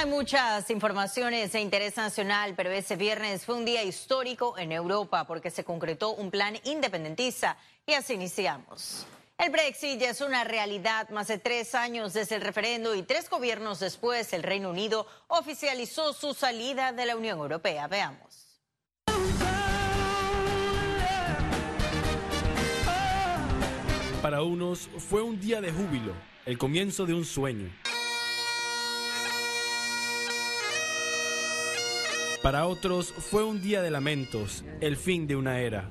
Hay muchas informaciones de interés nacional, pero ese viernes fue un día histórico en Europa porque se concretó un plan independentista y así iniciamos. El Brexit ya es una realidad más de tres años desde el referendo y tres gobiernos después el Reino Unido oficializó su salida de la Unión Europea. Veamos. Para unos fue un día de júbilo, el comienzo de un sueño. Para otros fue un día de lamentos, el fin de una era.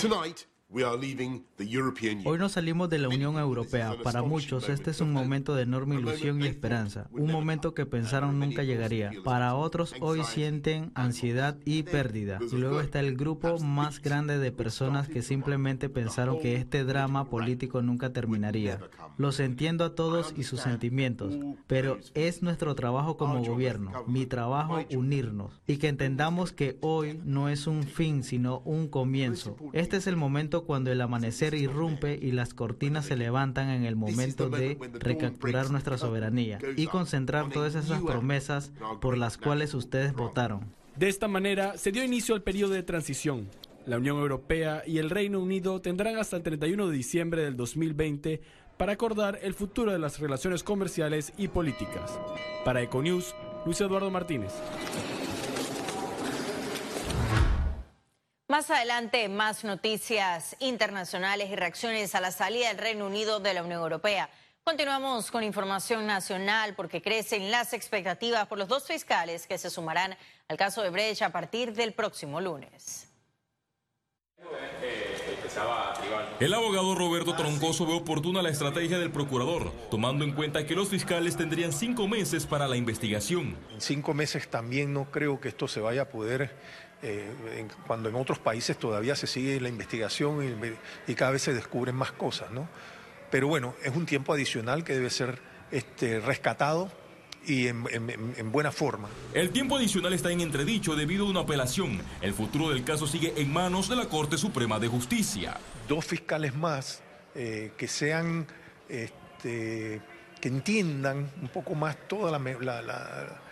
Tonight, Hoy nos salimos de la Unión Europea. Para muchos este es un momento de enorme ilusión y esperanza, un momento que pensaron nunca llegaría. Para otros hoy sienten ansiedad y pérdida. Y luego está el grupo más grande de personas que simplemente pensaron que este drama político nunca terminaría. Los entiendo a todos y sus sentimientos, pero es nuestro trabajo como gobierno, mi trabajo unirnos y que entendamos que hoy no es un fin sino un comienzo. Este es el momento cuando el amanecer irrumpe y las cortinas se levantan en el momento de recapturar nuestra soberanía y concentrar todas esas promesas por las cuales ustedes votaron. De esta manera se dio inicio al periodo de transición. La Unión Europea y el Reino Unido tendrán hasta el 31 de diciembre del 2020 para acordar el futuro de las relaciones comerciales y políticas. Para Econews, Luis Eduardo Martínez. Más adelante, más noticias internacionales y reacciones a la salida del Reino Unido de la Unión Europea. Continuamos con información nacional porque crecen las expectativas por los dos fiscales que se sumarán al caso de Brecht a partir del próximo lunes. El abogado Roberto Troncoso ve oportuna la estrategia del procurador, tomando en cuenta que los fiscales tendrían cinco meses para la investigación. En cinco meses también no creo que esto se vaya a poder eh, cuando en otros países todavía se sigue la investigación y, cada vez se descubren más cosas, ¿no? Pero bueno, es un tiempo adicional que debe ser este, rescatado y en, en, buena forma. El tiempo adicional está en entredicho debido a una apelación. El futuro del caso sigue en manos de la Corte Suprema de Justicia. Dos fiscales más eh, que sean, este, que entiendan un poco más toda la, la eh,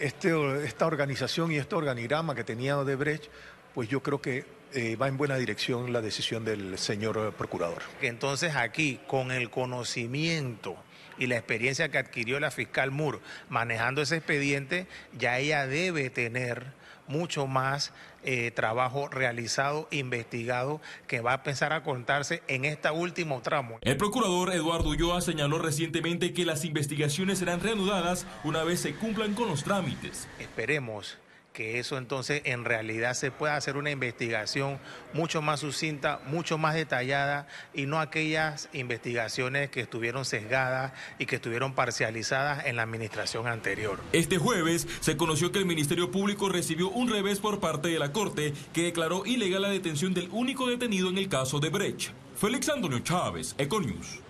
este, esta organización y este organigrama que tenía Odebrecht, pues yo creo que eh, va en buena dirección la decisión del señor procurador. Entonces aquí, con el conocimiento y la experiencia que adquirió la fiscal Moore manejando ese expediente, ya ella debe tener mucho más eh, trabajo realizado, investigado, que va a empezar a contarse en este último tramo. El procurador Eduardo Ulloa señaló recientemente que las investigaciones serán reanudadas una vez se cumplan con los trámites. Esperemos que eso entonces en realidad se pueda hacer una investigación mucho más sucinta, mucho más detallada y no aquellas investigaciones que estuvieron sesgadas y que estuvieron parcializadas en la administración anterior. Este jueves se conoció que el Ministerio Público recibió un revés por parte de la Corte que declaró ilegal la detención del único detenido en el caso de Brecht. Félix Antonio Chávez, Econius.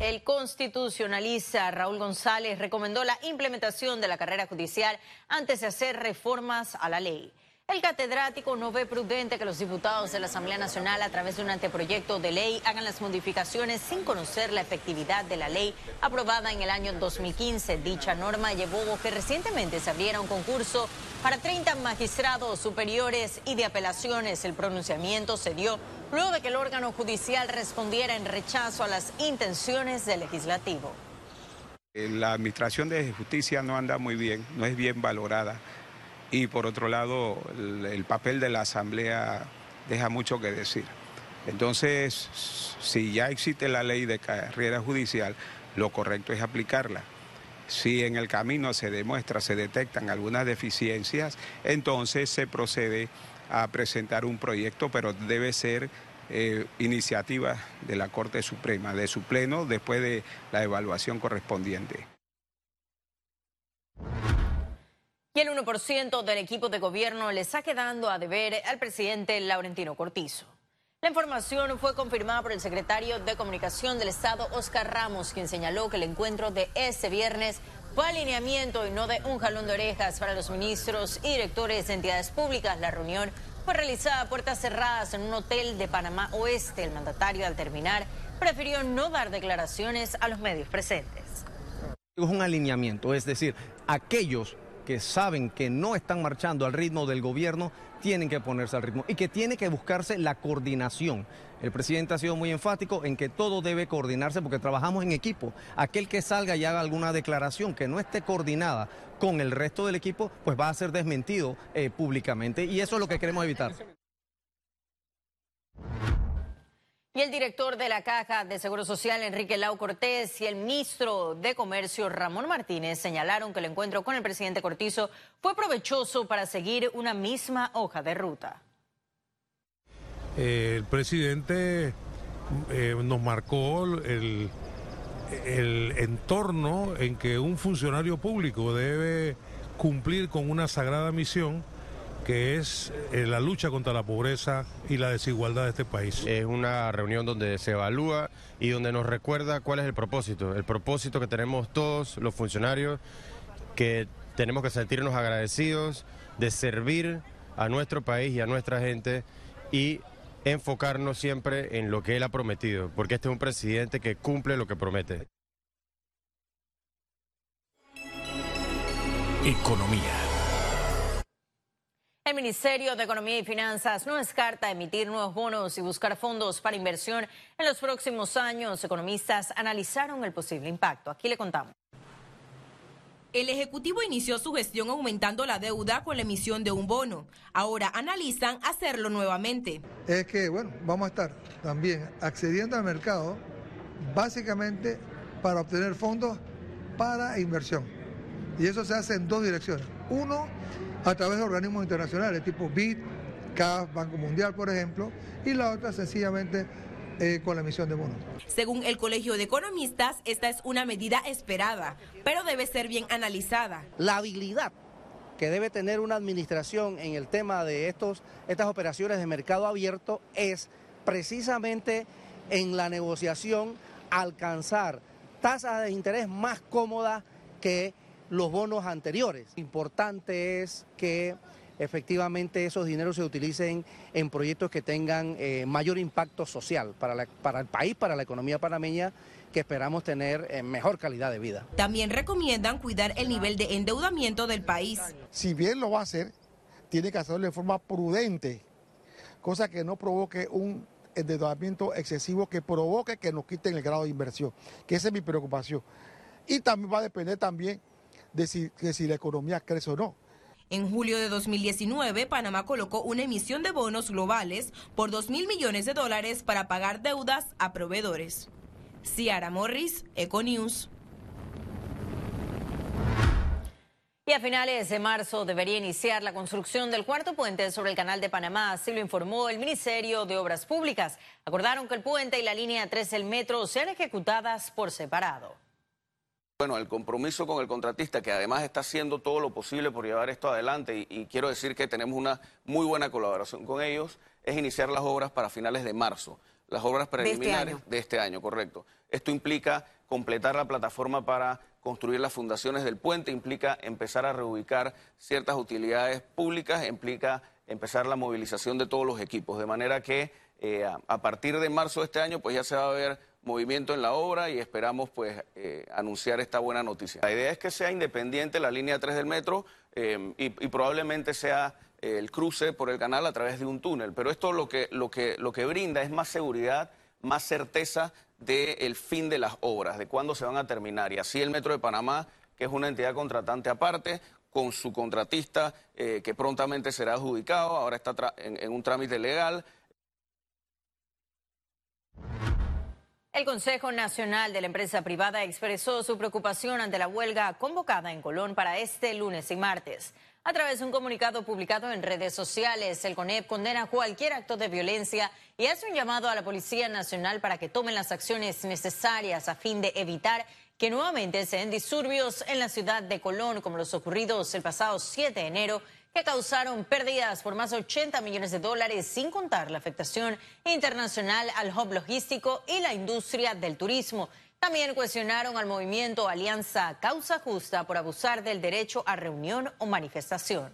El constitucionalista Raúl González recomendó la implementación de la carrera judicial antes de hacer reformas a la ley. El catedrático no ve prudente que los diputados de la Asamblea Nacional a través de un anteproyecto de ley hagan las modificaciones sin conocer la efectividad de la ley aprobada en el año 2015. Dicha norma llevó que recientemente se abriera un concurso para 30 magistrados superiores y de apelaciones. El pronunciamiento se dio luego de que el órgano judicial respondiera en rechazo a las intenciones del legislativo. La administración de justicia no anda muy bien, no es bien valorada y por otro lado el, papel de la Asamblea deja mucho que decir. Entonces, si ya existe la ley de carrera judicial, lo correcto es aplicarla. Si en el camino se demuestra, se detectan algunas deficiencias, entonces se procede a presentar un proyecto, pero debe ser eh, iniciativa de la Corte Suprema, de su pleno, después de la evaluación correspondiente. Y el 1% del equipo de gobierno le está quedando a deber al presidente Laurentino Cortizo. La información fue confirmada por el secretario de Comunicación del Estado, Oscar Ramos, quien señaló que el encuentro de este viernes fue alineamiento y no de un jalón de orejas para los ministros y directores de entidades públicas. La reunión fue realizada a puertas cerradas en un hotel de Panamá Oeste. El mandatario al terminar prefirió no dar declaraciones a los medios presentes. Es un alineamiento, es decir, aquellos que saben que no están marchando al ritmo del gobierno tienen que ponerse al ritmo y que tiene que buscarse la coordinación. El presidente ha sido muy enfático en que todo debe coordinarse porque trabajamos en equipo. Aquel que salga y haga alguna declaración que no esté coordinada con el resto del equipo, pues va a ser desmentido eh, públicamente y eso es lo que queremos evitar. Y el director de la Caja de Seguro Social, Enrique Lau Cortés, y el ministro de Comercio, Ramón Martínez, señalaron que el encuentro con el presidente Cortizo fue provechoso para seguir una misma hoja de ruta. el presidente eh, nos marcó el, el entorno en que un funcionario público debe cumplir con una sagrada misión que es eh, la lucha contra la pobreza y la desigualdad de este país. Es una reunión donde se evalúa y donde nos recuerda cuál es el propósito, el propósito que tenemos todos los funcionarios, que tenemos que sentirnos agradecidos de servir a nuestro país y a nuestra gente y enfocarnos siempre en lo que él ha prometido, porque este es un presidente que cumple lo que promete. Economía. El Ministerio de Economía y Finanzas no descarta emitir nuevos bonos y buscar fondos para inversión en los próximos años. Economistas analizaron el posible impacto. Aquí le contamos. El Ejecutivo inició su gestión aumentando la deuda con la emisión de un bono. Ahora analizan hacerlo nuevamente. Es que, bueno, vamos a estar también accediendo al mercado básicamente para obtener fondos para inversión. Y eso se hace en dos direcciones. Uno, a través de organismos internacionales tipo BID, CAF, Banco Mundial, por ejemplo, y la otra sencillamente eh, con la emisión de bonos. Según el Colegio de Economistas, esta es una medida esperada, pero debe ser bien analizada. La habilidad que debe tener una administración en el tema de estos, estas operaciones de mercado abierto es precisamente en la negociación alcanzar tasas de interés más cómodas que los bonos anteriores. Importante es que efectivamente esos dineros se utilicen en proyectos que tengan eh, mayor impacto social para, para el país, para la economía panameña que esperamos tener eh, mejor calidad de vida. También recomiendan cuidar el nivel de endeudamiento del país. Si bien lo va a hacer, tiene que hacerlo de forma prudente, cosa que no provoque un endeudamiento excesivo que provoque que nos quiten el grado de inversión, que esa es mi preocupación. Y también va a depender también de si, la economía crece o no. En julio de 2019, Panamá colocó una emisión de bonos globales por 2 mil millones de dólares para pagar deudas a proveedores. Ciara Morris, Econews. Y a finales de marzo debería iniciar la construcción del cuarto puente sobre el canal de Panamá, así lo informó el Ministerio de Obras Públicas. Acordaron que el puente y la línea 3 del metro sean ejecutadas por separado. Bueno, el compromiso con el contratista, que además está haciendo todo lo posible por llevar esto adelante, y, quiero decir que tenemos una muy buena colaboración con ellos, es iniciar las obras para finales de marzo, las obras este preliminares de este año, correcto. Esto implica completar la plataforma para construir las fundaciones del puente, implica empezar a reubicar ciertas utilidades públicas, implica empezar la movilización de todos los equipos, de manera que eh, a partir de marzo de este año pues ya se va a ver movimiento en la obra y esperamos pues eh, anunciar esta buena noticia. La idea es que sea independiente la línea 3 del metro eh, y, probablemente sea eh, el cruce por el canal a través de un túnel, pero esto lo que, lo que, lo que brinda es más seguridad, más certeza del fin de las obras, de cuándo se van a terminar. Y así el Metro de Panamá, que es una entidad contratante aparte, con su contratista que prontamente será adjudicado, ahora está en un trámite legal. El Consejo Nacional de la Empresa Privada expresó su preocupación ante la huelga convocada en Colón para este lunes y martes. A través de un comunicado publicado en redes sociales, el CONEP condena cualquier acto de violencia y hace un llamado a la Policía Nacional para que tomen las acciones necesarias a fin de evitar que nuevamente se den disturbios en la ciudad de Colón, como los ocurridos el pasado 7 de enero que causaron pérdidas por más de 80 millones de dólares, sin contar la afectación internacional al hub logístico y la industria del turismo. También cuestionaron al movimiento Alianza Causa Justa por abusar del derecho a reunión o manifestación.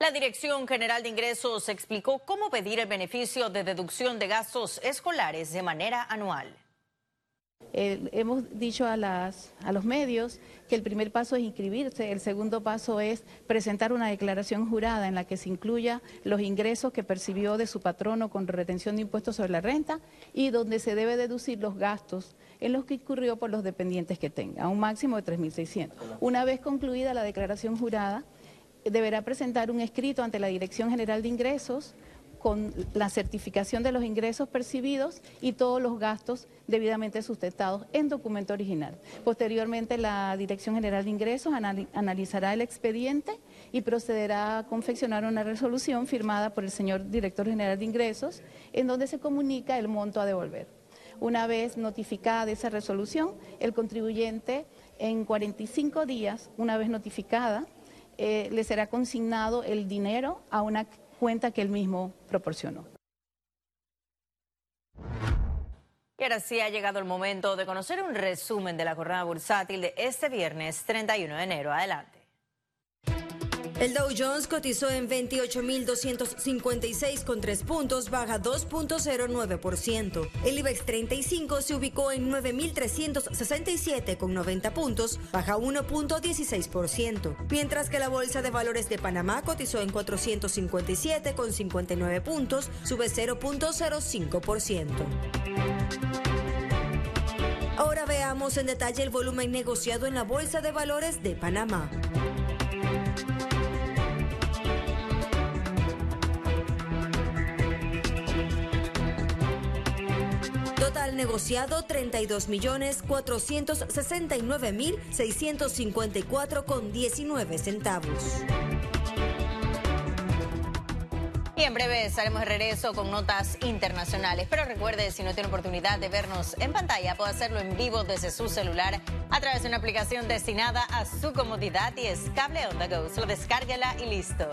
La Dirección General de Ingresos explicó cómo pedir el beneficio de deducción de gastos escolares de manera anual. Eh, hemos dicho a, a los medios que el primer paso es inscribirse, el segundo paso es presentar una declaración jurada en la que se incluya los ingresos que percibió de su patrono con retención de impuestos sobre la renta y donde se debe deducir los gastos en los que incurrió por los dependientes que tenga, a un máximo de 3.600. Una vez concluida la declaración jurada, deberá presentar un escrito ante la Dirección General de Ingresos con la certificación de los ingresos percibidos y todos los gastos debidamente sustentados en documento original. Posteriormente, la Dirección General de Ingresos analizará el expediente y procederá a confeccionar una resolución firmada por el señor Director General de Ingresos, en donde se comunica el monto a devolver. Una vez notificada esa resolución, el contribuyente en 45 días, una vez notificada, eh, le será consignado el dinero a una cuenta que él mismo proporcionó. Y ahora sí ha llegado el momento de conocer un resumen de la jornada bursátil de este viernes 31 de enero. Adelante. El Dow Jones cotizó en 28.256 con 3 puntos, baja 2.09%. El IBEX 35 se ubicó en 9.367 con 90 puntos, baja 1.16%. Mientras que la Bolsa de Valores de Panamá cotizó en 457 con 59 puntos, sube 0.05%. Ahora veamos en detalle el volumen negociado en la Bolsa de Valores de Panamá. Negociado 32 millones 469 mil 654 con 19 centavos. Y en breve estaremos de regreso con notas internacionales. Pero recuerde, si no tiene oportunidad de vernos en pantalla, puede hacerlo en vivo desde su celular a través de una aplicación destinada a su comodidad y es Cable On The Go. Solo descárguela y listo.